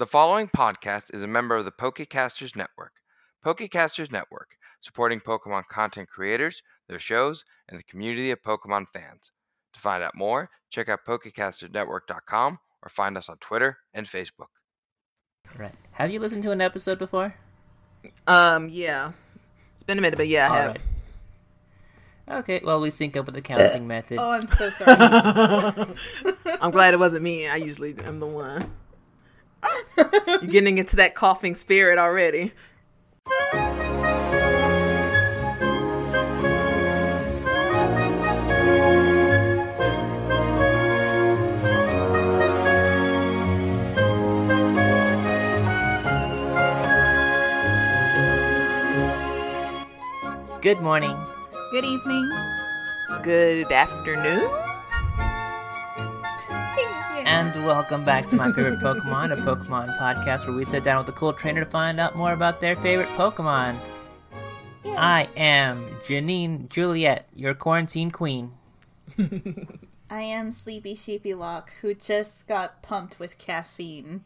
The following podcast is a member of the Pokecasters Network. Pokecasters Network, supporting Pokemon content creators, their shows, and the community of Pokemon fans. To find out more, check out PokecastersNetwork.com or find us on Twitter and Facebook. Right. Have you listened to an episode before? Um, yeah. It's been a minute, but yeah, I All have. right. Okay, well, we sync up with the counting method. Oh, I'm so sorry. I'm glad it wasn't me. I usually am the one. You're getting into that coughing spirit already. Good morning. Good evening. Good afternoon. And welcome back to My Favorite Pokemon, a Pokemon podcast where we sit down with a cool trainer to find out more about their favorite Pokemon. I am Janine Juliet, your quarantine queen. I am Sleepy Sheepy Lock, who just got pumped with caffeine.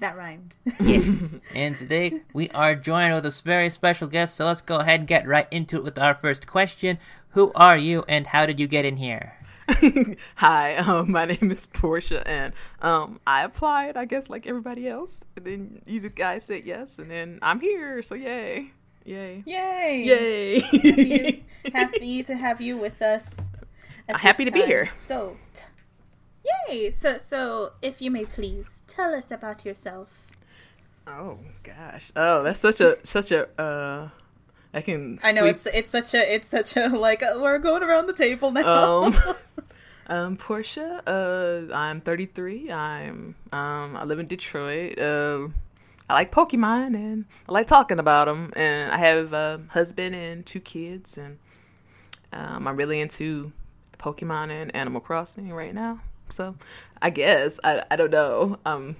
That rhymed. Yes. and today we are joined with a very special guest, so let's go ahead and get right into it with our first question. Who are you and how did you get in here? Hi, um, my name is Portia, and um, I applied, I guess, like everybody else. And then you guys said yes, and then I'm here, so yay. Yay. Yay! Yay. Happy, happy to have you with us. Happy to be here. So, t- yay! So, so if you may please tell us about yourself. Oh gosh. Oh, that's such a such a uh I can I know sweep- it's it's such a it's such a like uh, we're going around the table now. um um Portia, uh I'm 33. I'm um I live in Detroit. Uh I like Pokemon and I like talking about them and I have a husband and two kids and um I'm really into Pokemon and Animal Crossing right now. So, I guess I I don't know. Um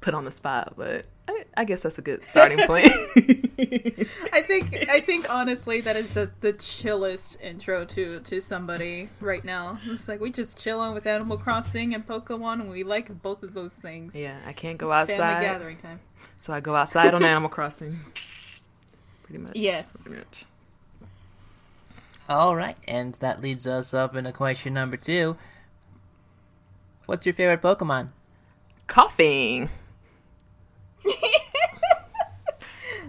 put on the spot, but I, I guess that's a good starting point. I think I think honestly that is the the chillest intro to to somebody right now. It's like we just chilling with Animal Crossing and Pokemon, and we like both of those things. yeah, I can't go Family outside. gathering time. So I go outside on Animal Crossing. Pretty much. Yes. Pretty much. All right, and that leads us up into question number two. What's your favorite Pokemon? Koffing.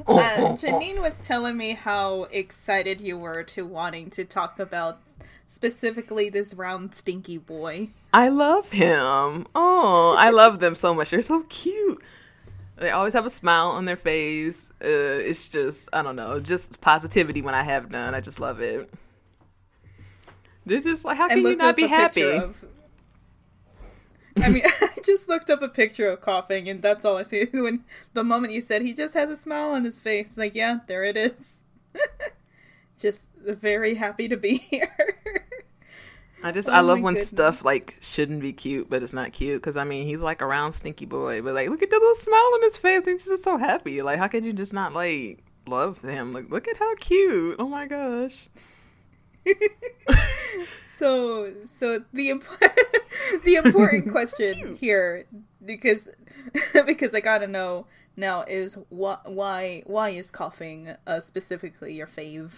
Uh, Janine was telling me how excited you were to wanting to talk about specifically this round stinky boy. I love him. Oh, I love them so much. They're so cute. They always have a smile on their face. Uh, it's just, I don't know, just positivity when I have none. I just love it. They're just like, how can you not be happy? Of, I mean, I just looked up a picture of Koffing, and that's all I see. When the moment you said he just has a smile on his face, like, yeah, there it is. just very happy to be here. I just, Oh I love when goodness. stuff like shouldn't be cute, but it's not cute. Because I mean, he's like a round stinky boy, but like, look at the little smile on his face. He's just so happy. Like, how could you just not like love him? Like, look at how cute. Oh my gosh. so, so the imp- the important question here, because because I gotta know now is wh- why why is Koffing uh, specifically your fave?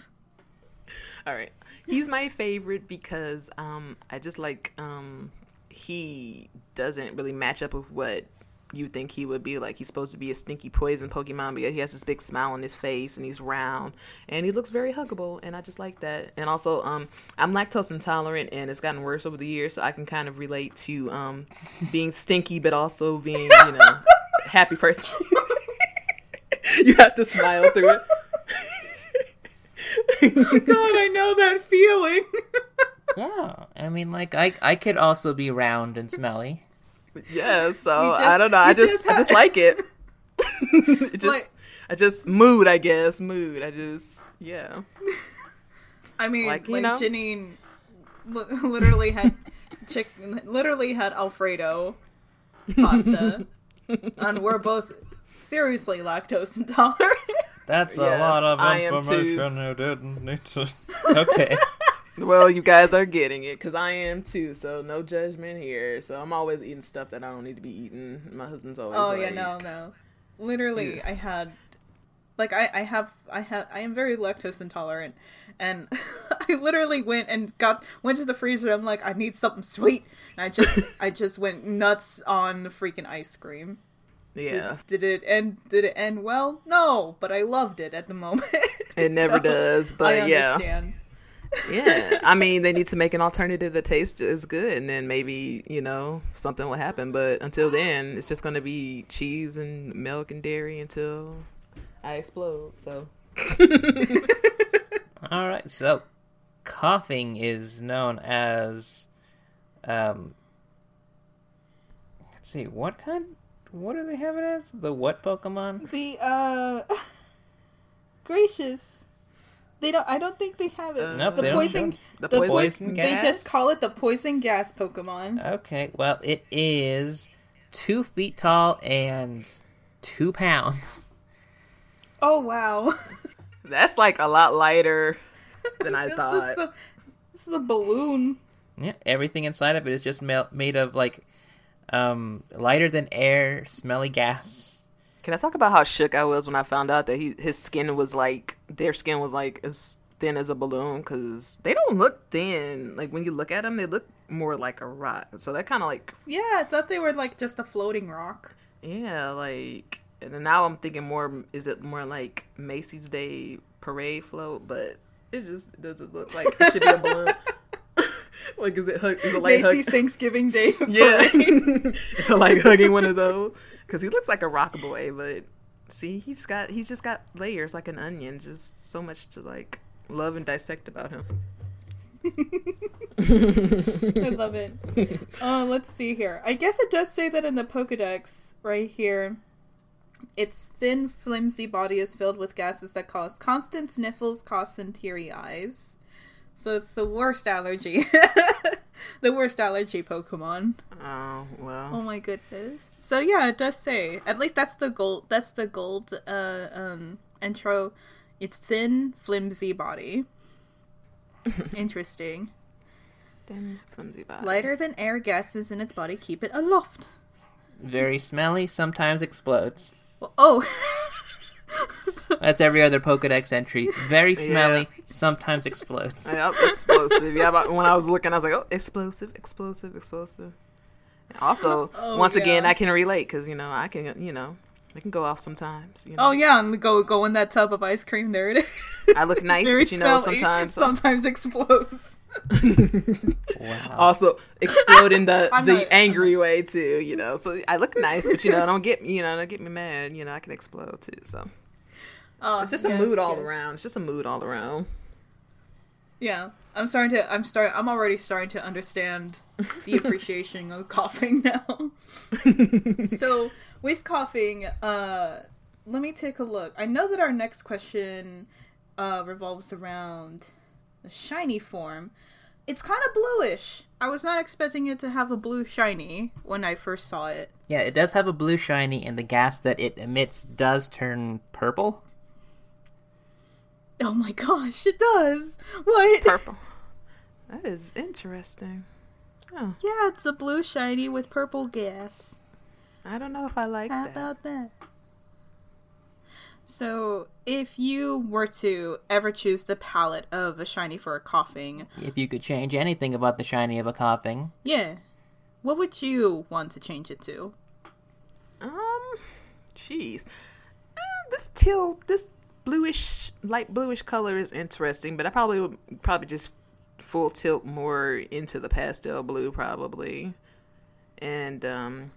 All right. He's my favorite because um I just like um he doesn't really match up with what you think he would be like he's supposed to be a stinky poison Pokemon but he has this big smile on his face and he's round and he looks very huggable and I just like that. And also um I'm lactose intolerant and it's gotten worse over the years so I can kind of relate to um being stinky but also being, you know, happy person. you have to smile through it. God, I know that feeling. Yeah, I mean, like I, I could also be round and smelly. Yeah, so just- I don't know. I you just, just I just like it. it just Like- I just mood, I guess. Mood. I just yeah. I mean, Like, like, you know? Janine literally had chicken, literally had Alfredo pasta, and we're both seriously lactose intolerant. That's a Yes, lot of I am too. information you didn't need to. Okay. Well, you guys are getting it because I am too. So no judgment here. So I'm always eating stuff that I don't need to be eating. My husband's always. Oh like, yeah, no, no. Literally, Yeah. I had, like, I, I have, I have, I am very lactose intolerant, and I literally went and got went to the freezer. I'm like, I need something sweet, and I just, I just went nuts on the freaking ice cream. Yeah, Did, it end? Did it end well? No, but I loved it at the moment. it never So, does. But I understand. yeah. I mean, they need to make an alternative that tastes as good, and then maybe you know something will happen. But until then, it's just gonna be cheese and milk and dairy until I explode. So All right, so Koffing is known as um let's see, what kind what do they have it as? The what Pokemon? The uh, gracious. They don't. I don't think they have it. Nope, the they don't poison. show- the the poison, poison They just call it the poison gas Pokemon. Okay, well it is two feet tall and two pounds. Oh wow! That's like a lot lighter than I This is thought. a- this is a balloon. Yeah, everything inside of it is just mel- made of like um lighter than air, smelly gas. Can I talk about how shook I was when I found out that he his skin was like their skin was like as thin as a balloon? Because they don't look thin. Like when you look at them, they look more like a rock. So that kind of like Yeah, I thought they were like just a floating rock. yeah, like. And now I'm thinking more. Is it more like Macy's Day Parade float? But it just doesn't look like it should be a balloon. like is it hug- is it like hug- Thanksgiving Day. Yeah, parade. it's like hugging one of those because he looks like a rock boy, but see, he's got he's just got layers like an onion. Just so much to like love and dissect about him. I love it. Uh, let's see here. I guess it does say that in the Pokedex right here. Its thin, flimsy body is filled with gases that cause constant sniffles, coughs, and teary eyes. So it's the worst allergy. the worst allergy Pokemon. Oh well. Oh my goodness. So yeah, it does say. At least that's the gold. That's the gold uh, um, intro. It's thin, flimsy body. Interesting. damn flimsy body. Lighter than air gases in its body keep it aloft. Very smelly, sometimes explodes. Well, oh, That's every other Pokedex entry. Very Yeah. smelly, sometimes explodes. Yep, explosive. Yeah, but when I was looking, I was like, oh, explosive, explosive, explosive. Also, Oh, once again. I can relate because you know I can, you know, I can go off sometimes. You oh, know, oh yeah, and go go in that tub of ice cream. There it is. I look nice, Very but you know, smelly, sometimes uh, sometimes explodes. Wow. also explode in the the not- angry way too. You know, so I look nice, but you know, don't get you know, don't get me mad. You know, I can explode too. So Oh, it's just a mood all yes. around. It's just a mood all around. Yeah, I'm starting to. I'm starting. I'm already starting to understand the appreciation of Koffing now. so with Koffing, uh, let me take a look. I know that our next question uh, revolves around the shiny form. It's kind of bluish. I was not expecting it to have a blue shiny when I first saw it. Yeah, it does have a blue shiny, and the gas that it emits does turn purple. Oh my gosh, it does. What? It's Purple. That is interesting. Oh, Yeah, it's a blue shiny with purple gas. I don't know if I like that. How that. about that? So, if you were to ever choose the palette of a shiny for a Koffing, If you could change anything about the shiny of a Koffing, yeah, what would you want to change it to? Um, jeez, uh, this teal, this bluish, light bluish color is interesting, but I probably would probably just full tilt more into the pastel blue, probably, and um,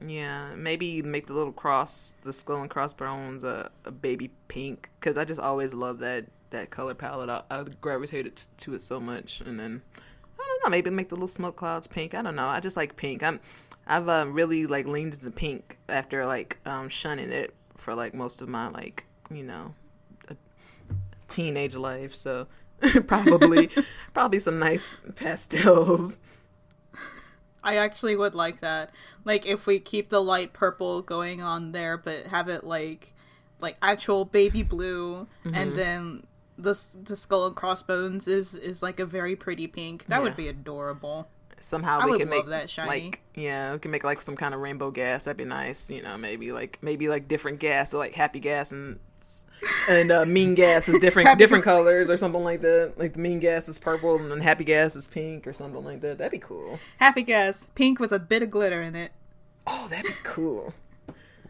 yeah, maybe make the little cross, the skull and crossbones, a, a baby pink, because I just always love that that color palette. I, I gravitated to it so much, and then. I don't know. Maybe make the little smoke clouds pink. I don't know. I just like pink. I'm, I've uh, really like leaned into pink after like um shunning it for like most of my like you know, teenage life. So probably, probably some nice pastels. I actually would like that. Like if we keep the light purple going on there, but have it like like actual baby blue, and mm-hmm. then the the skull and crossbones is is like a very pretty pink. That Yeah. would be adorable. Somehow I we can love make that shiny. like yeah, we can make like some kind of rainbow gas. That'd be nice. You know, maybe like maybe like different gas, so like happy gas and and uh, mean gas is different Happy- different colors or something like that. Like the mean gas is purple and then happy gas is pink or something like that. That'd be cool. Happy gas, pink with a bit of glitter in it. Oh, that'd be cool.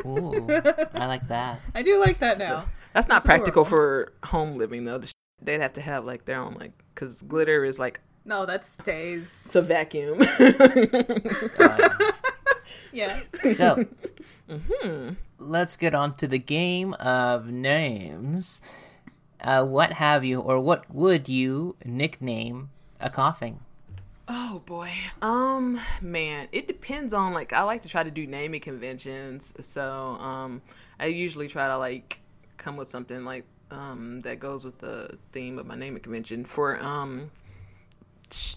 Ooh, I like that. I do like that now. That's not That's practical adorable. for home living though. They'd have to have like their own like because glitter is like No, that stays. it's a vacuum. Uh, Yeah. so, Mm-hmm. Let's get on to the game of names. Uh, what have you, or what would you nickname a Koffing? Oh boy. Um man, it depends on like I like to try to do naming conventions. So, um I usually try to like come with something like um that goes with the theme of my naming convention. For um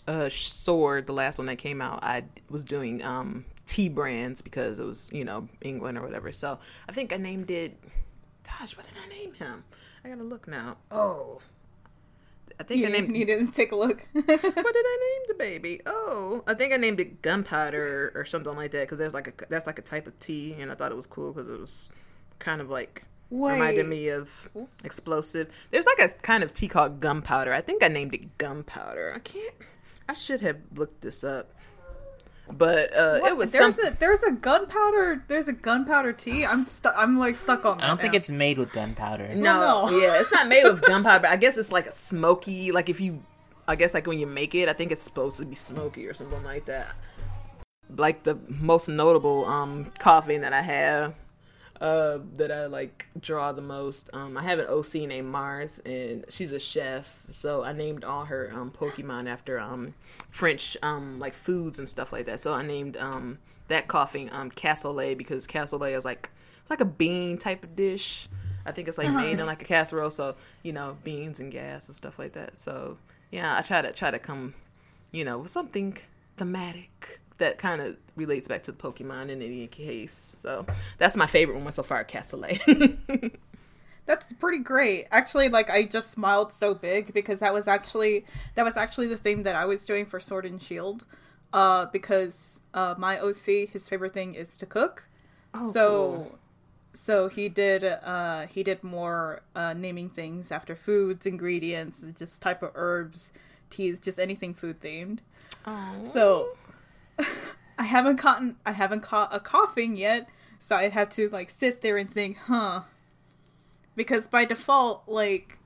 uh sword, the last one that came out, I was doing um tea brands because it was, you know, England or whatever. So, I think I named it Gosh, what did I name him? I got to look now. Oh. I think You I named need to take a look. what did I name the baby? Oh, I think I named it gunpowder or something like that because there's like a that's like a type of tea, and I thought it was cool because it was kind of like reminded me of explosive. There's like a kind of tea called gunpowder. I think I named it gunpowder. I can't. I should have looked this up, but uh, What? it was there's some. a there's a gunpowder there's a gunpowder tea. I'm stuck. I'm like stuck on. I don't that think it's made with gunpowder. No, no. yeah, it's not made with gunpowder. But I guess it's like a smoky. Like if you, I guess like when you make it, I think it's supposed to be smoky or something like that. Like the most notable um Koffing that I have, uh, that I like draw the most. Um, I have an OC named Mars, and she's a chef. So I named all her um Pokemon after um French um like foods and stuff like that. So I named um that Koffing um cassoulet because cassoulet is like it's like a bean type of dish. I think it's like made in like a casserole, so you know beans and gas and stuff like that. So yeah, I try to try to come, you know, with something thematic that kind of relates back to the Pokemon in any case. So that's my favorite one so far, cassoulet. That's pretty great. Actually, like I just smiled so big because that was actually that was actually the thing that I was doing for Sword and Shield. Uh, because uh, my OC, his favorite thing is to cook. Oh, so, cool. so he did. Uh, he did more uh, naming things after foods, ingredients, just type of herbs, teas, just anything food themed. Oh. So I haven't gotten I haven't caught a Koffing yet, so I'd have to like sit there and think, huh? Because by default, like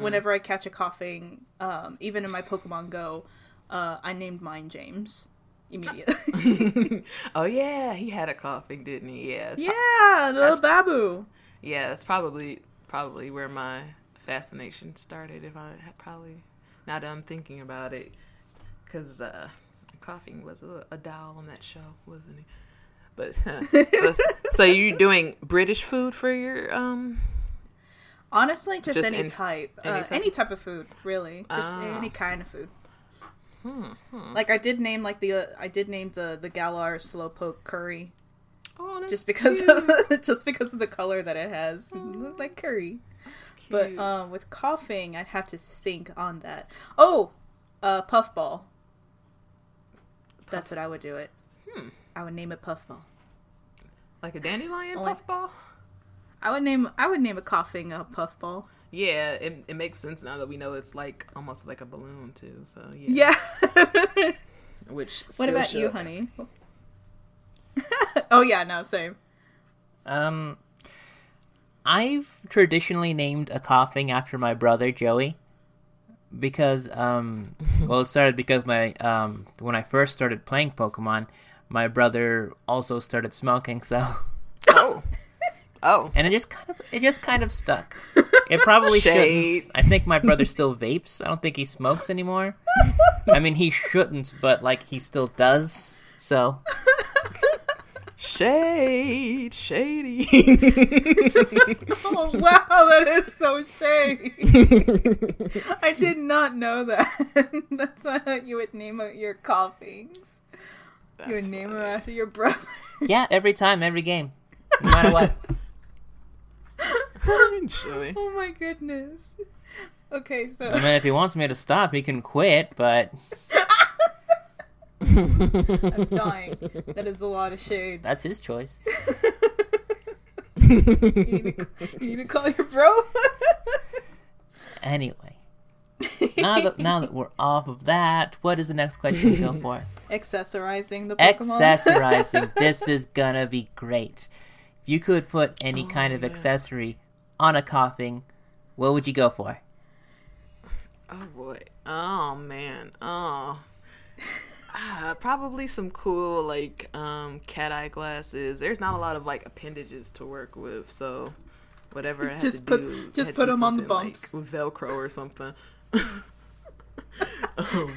whenever I catch a Koffing, um, even in my Pokemon Go, uh, I named mine James immediately. oh yeah, he had a Koffing, didn't he? Yeah. it's pro- yeah, little That's- Babu. yeah, that's probably probably where my fascination started. If I had probably now that I'm thinking about it, because uh, Koffing was a, a doll on that show, wasn't he? But uh, so you're doing British food for your um? Honestly, just, Just any, any- type, any uh, type? any type of food, really, just Ah. any kind of food. Hmm, Like I did name like the uh, I did name the the Galar slowpoke curry Oh, just because of just because of the color that it has, looked like curry. But um, with Koffing, I'd have to think on that. Oh, uh, puffball. That's what I would do it. Hmm. I would name it puffball. like a dandelion like- puffball. I would name I would name a Koffing a puffball. Yeah, it, it makes sense now that we know it's like almost like a balloon too. So yeah. Yeah. Which what still about you, honey? oh yeah, no, same. Um, I've traditionally named a Koffing after my brother Joey, because um, well, it started because my um when I first started playing Pokemon, my brother also started smoking, so Oh. Oh. and it just kind of it just kind of stuck. It probably Shade. shouldn't. I think my brother still vapes. I don't think he smokes anymore. I mean, he shouldn't, but like he still does. So Shade, shady. Oh wow, that is so shady. I did not know that. That's why you would name it your Koffings. You That's would name them after your brother. yeah, every time, every game, no matter what. Joey. oh my goodness. Okay, so I mean, if he wants me to stop, he can quit. But I'm dying. That is a lot of shade. that's his choice. You need to, you need to call your bro. Anyway, now that now that we're off of that, what is the next question we go for? Accessorizing the Pokemon. Accessorizing. this is gonna be great. If you could put any oh, kind of accessory on a Koffing, what would you go for? Oh boy. Oh man. Oh. Ah, probably some cool like um cat eye glasses. There's not a lot of like appendages to work with, so whatever I had Just to put- do, just put do 'em on the something, like, bumps. with Velcro or something. um,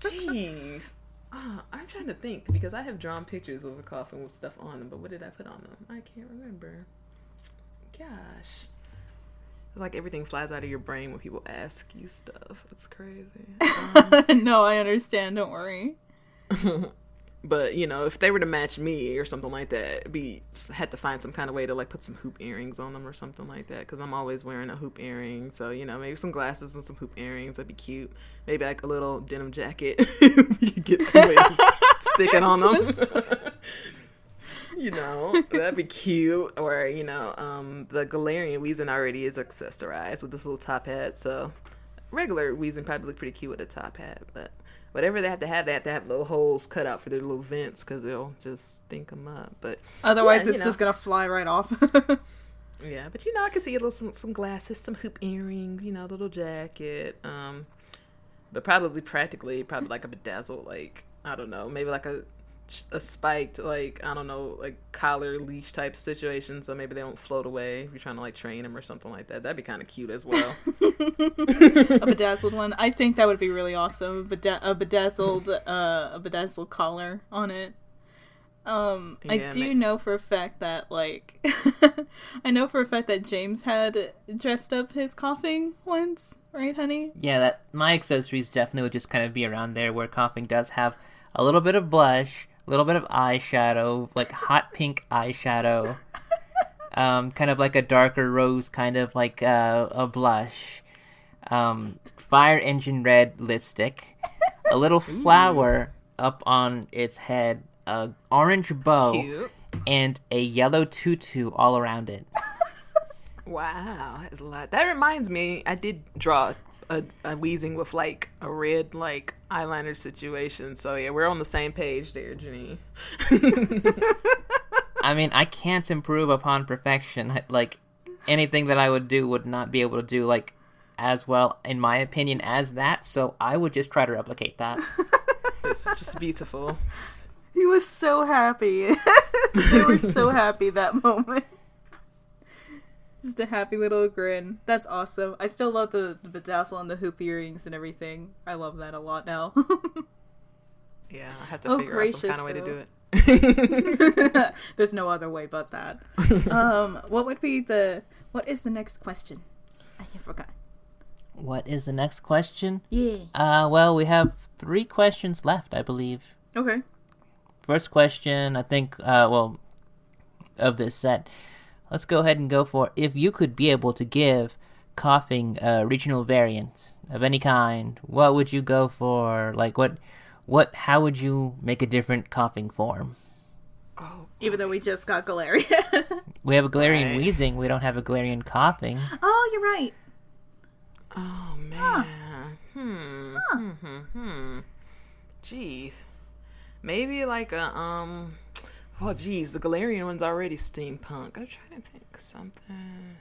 Jeez. Ah, I'm trying to think because I have drawn pictures of a Koffing with stuff on them, but what did I put on them? I can't remember. Gosh. Like everything flies out of your brain when people ask you stuff. It's crazy. Um, no, I understand. Don't worry. But you know, if they were to match me or something like that, be had to find some kind of way to like put some hoop earrings on them or something like that. Because I'm always wearing a hoop earring, so you know, maybe some glasses and some hoop earrings. That'd be cute. Maybe like a little denim jacket. we could get some waves sticking on them. you know, that'd be cute. Or you know, um, the Galarian Weezing already is accessorized with this little top hat, so regular Weezing probably look pretty cute with a top hat, but whatever they have to have, they have to have little holes cut out for their little vents because they'll just stink them up. But Otherwise, Yeah, it's know. just gonna fly right off. yeah, but you know, I can see a little some, some glasses, some hoop earrings, you know, a little jacket. Um, but probably practically, probably like a bedazzled, like I don't know, maybe like a a spiked, like I don't know, like collar leash type situation. So maybe they don't float away if you're trying to like train them or something like that. That'd be kind of cute as well. a bedazzled one. I think that would be really awesome. Beda- a bedazzled, uh, a bedazzled collar on it. Um, I do ma- know for a fact that, like, I know for a fact that James had dressed up his Koffing once, right, honey? Yeah, that my accessories definitely would just kind of be around there where Koffing does have a little bit of blush, a little bit of eyeshadow, like hot pink eyeshadow, um, kind of like a darker rose, kind of like uh, a blush, um, fire engine red lipstick, a little flower up on its head, a orange bow, cute. and a yellow tutu all around it. Wow, that's a lot. That reminds me, I did draw a, a Weezing with like a red like eyeliner situation. So yeah, we're on the same page there, Janine. I mean, I can't improve upon perfection. Like anything that I would do would not be able to do like as well, in my opinion, as that. So I would just try to replicate that. it's just beautiful. He was so happy. they were so happy that moment. Just a happy little grin. That's awesome. I still love the, the bedazzle and the hoop earrings and everything. I love that a lot now. Yeah, I have to Oh, figure out some kind of way gracious, to do it. There's no other way but that. um, what would be the what is the next question? I forgot. what is the next question? Yeah. Uh, well, we have three questions left, I believe. Okay. First question, I think, uh, well, of this set. Let's go ahead and go for if you could be able to give Koffing uh, regional variants of any kind, what would you go for? Like, what, what, how would you make a different Koffing form? Oh, Even though we just got Galarian. We have a Galarian Right. Weezing, we don't have a Galarian Koffing. oh, you're right. oh man. Hmm. Hmm. Hmm. Hmm. Jeez. Maybe like a um. Oh, geez, the Galarian one's already steampunk. I'm trying to think something.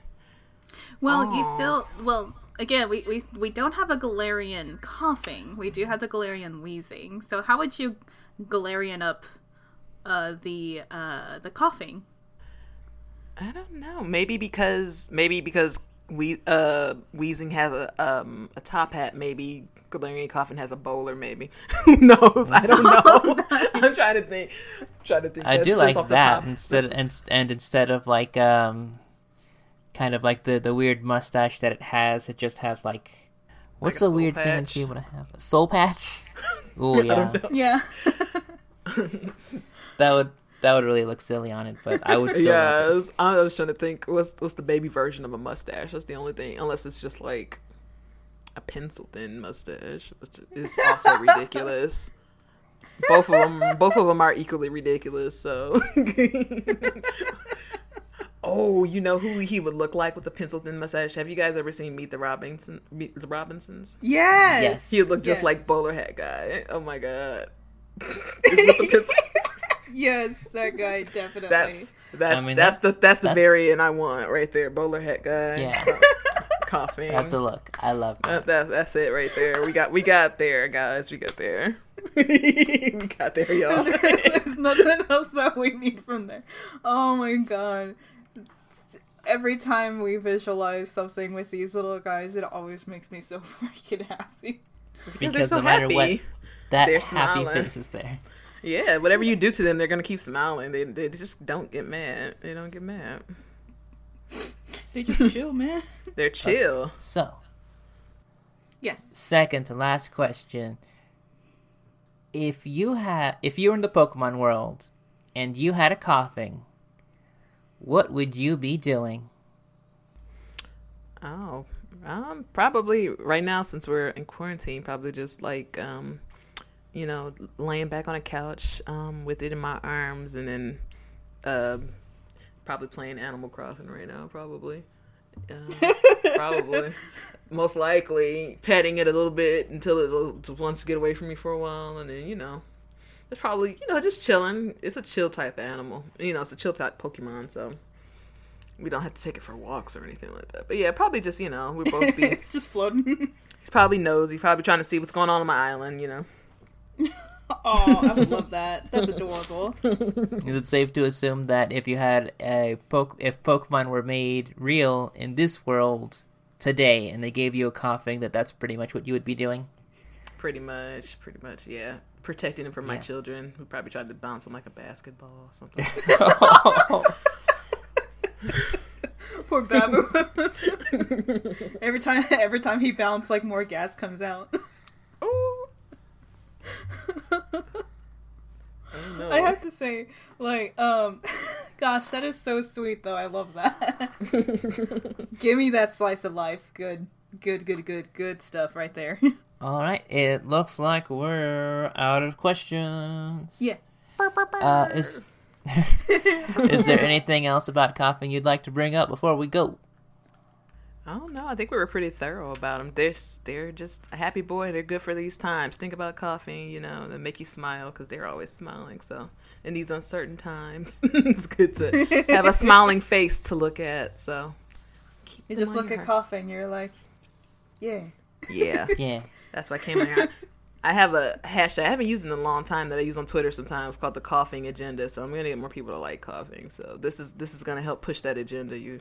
Well, you still well again we, we we don't have a Galarian Koffing. We do have the Galarian Weezing. So how would you Galarian up uh the uh the Koffing? I don't know. Maybe because maybe because we uh Weezing has a um a top hat. Maybe Galarian Koffing has a bowler. Maybe who knows? I don't know. I'm trying to think. trying to think. I That's do just like off the that top. instead That's- and, and instead of like um kind of like the the weird mustache that it has it just has like what's a the soul weird thing that patch? you would have a soul patch oh yeah Yeah. that would that would really look silly on it but i would still yeah, like I was, I was trying to think. What's what's the baby version of a mustache? That's the only thing. Unless it's just like a pencil thin mustache, which is also ridiculous. Both of them, both of them are equally ridiculous. So, oh, you know who he would look like with a pencil thin mustache? Have you guys ever seen Meet the Robinson, Meet the Robinsons? Yes. Yes. He would look just Yes. like bowler hat guy. Oh my god. With the pencil- yes, that guy definitely. that's that's I mean, that's the that's the that's- variant I want right there. Bowler hat guy. Yeah. Koffing. That's a look. I love that. Uh, that, that's it right there. We got we got there, guys. We got there. we got there, y'all. There's nothing else that we need from there. Oh my god. Every time we visualize something with these little guys, it always makes me so freaking happy. Because they're so no matter happy. what, that They're happy smiling. face is there. Yeah, whatever you do to them, they're gonna keep smiling. They they just don't get mad. They don't get mad. They just chill, man. They're chill. So, Yes. second to last question. If you had if you were in the Pokemon world and you had a Koffing, what would you be doing? Oh, um, probably right now since we're in quarantine, probably just like um, you know, laying back on a couch um with it in my arms, and then um, probably playing Animal Crossing right now, probably. Um, probably, most likely petting it a little bit until it wants to get away from me for a while, and then you know, it's probably you know just chilling. It's a chill type animal, you know, it's a chill type Pokemon, so we don't have to take it for walks or anything like that. But yeah, probably just you know we both be. it's just floating. he's probably nosy, probably trying to see what's going on on my island, you know. Oh, I would love that. That's adorable. Is it safe to assume that if you had a poke, if Pokemon were made real in this world today, and they gave you a Koffing, that that's pretty much what you would be doing? Pretty much, pretty much, yeah. Protecting them from my children who probably tried to bounce them like a basketball or something. Poor Babu. every time, every time he bounces, like more gas comes out. Ooh. Oh, no. I have to say, like, um, gosh, that is so sweet, though. I love that. Give me that slice of life. Good, good, good, good, good stuff right there. All right, it looks like we're out of questions. yeah. Uh, is is there anything else about Koffing you'd like to bring up before we go? I don't know. I think we were pretty thorough about them. They're they're just a happy boy. They're good for these times. Think about Koffing, you know, that make you smile because they're always smiling. So in these uncertain times, it's good to have a smiling face to look at. So You just look at Koffing, you're like, yeah. Yeah, Yeah. that's why I came here. I have a hashtag I haven't used in a long time that I use on Twitter sometimes called the Koffing agenda. So I'm gonna get more people to like Koffing. So this is this is gonna help push that agenda. You.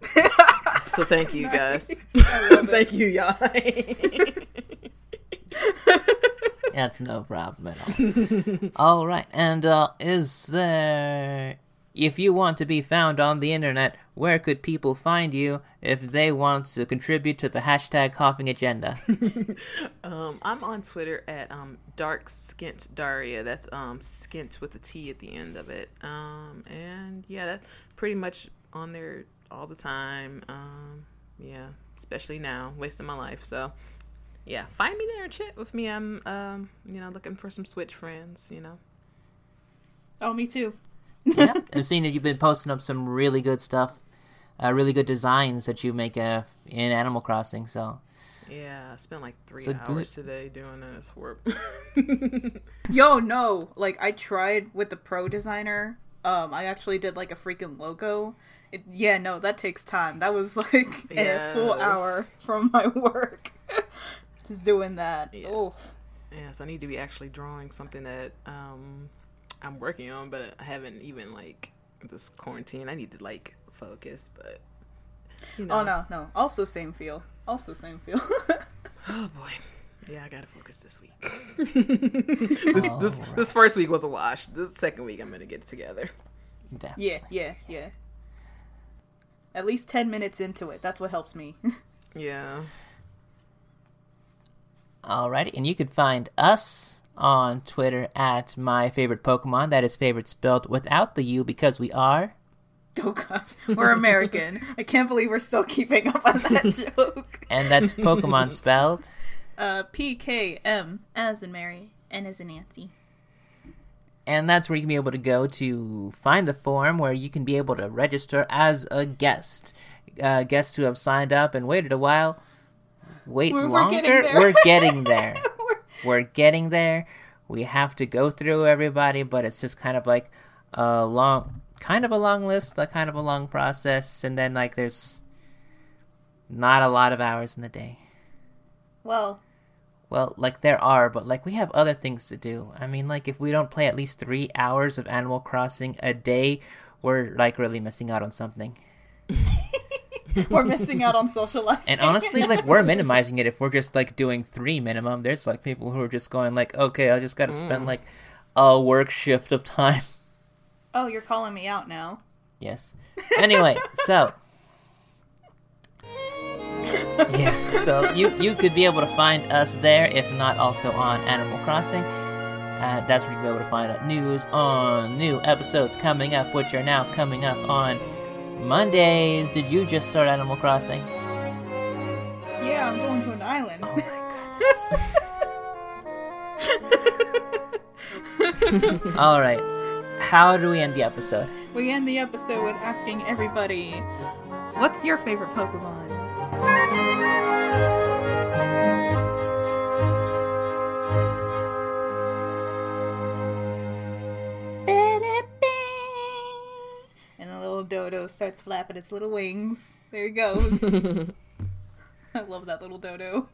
So thank you guys. Thank you, y'all. That's no problem at all. all right, and uh, is there? If you want to be found on the internet, where could people find you if they want to contribute to the hashtag Koffing agenda? Um, I'm on Twitter at um, Dark Skint Daria. That's um, skint with a T at the end of it. Um, and yeah, that's pretty much on there all the time. Um, yeah, especially now, wasting my life. So yeah, find me there and chat with me. I'm um, you know looking for some Switch friends. You know. Oh, me too. yeah, I've seen that you've been posting up some really good stuff, uh, really good designs that you make uh, in Animal Crossing. So Yeah, I spent like three So good. hours today doing this work. Yo, no. Like, I tried with the pro designer. Um, I actually did like a freaking logo. It, yeah, no, that takes time. That was like a full hour from my work. Just doing that. Oh, Yes. Yes, I need to be actually drawing something that um I'm working on, but I haven't even like this quarantine. I need to like focus, but you know. oh no, no. Also same feel. Also same feel. Oh boy. Yeah, I gotta focus this week. this this Alright. this first week was a wash. The second week I'm gonna get it together. definitely. yeah, yeah, yeah. At least ten minutes into it. That's what helps me. Yeah. Alrighty, and you can find us on Twitter at my favorite Pokemon. That is favorite spelled without the U because we are. Oh gosh, we're American. I can't believe we're still keeping up on that joke. And that's Pokemon spelled. Uh, P K M as in Mary, and as in Nancy. And that's where you can be able to go to find the form where you can be able to register as a guest. Uh, guests who have signed up and waited a while, wait We're- we're longer. getting there. We're getting there. We're- we're getting there. We have to go through everybody, but it's just kind of like a long, kind of a long list, like kind of a long process, and then like there's not a lot of hours in the day. Well, Well, like there are, but like we have other things to do. I mean, like if we don't play at least three hours of Animal Crossing a day, we're like really missing out on something. we're missing out on socializing. And honestly, like we're minimizing it if we're just like doing three minimum. There's like people who are just going like, okay, I just got to spend mm. like a work shift of time. oh, you're calling me out now. Yes. Anyway, so yeah, so you you could be able to find us there, if not also on Animal Crossing. Uh, that's where you'll be able to find out news on new episodes coming up, which are now coming up on Mondays. Did you just start Animal Crossing? Yeah, I'm going to an island. Oh my goodness. All right. How do we end the episode? we end the episode with asking everybody, "What's your favorite Pokemon?" Dodo starts flapping its little wings. There it goes. I love that little dodo.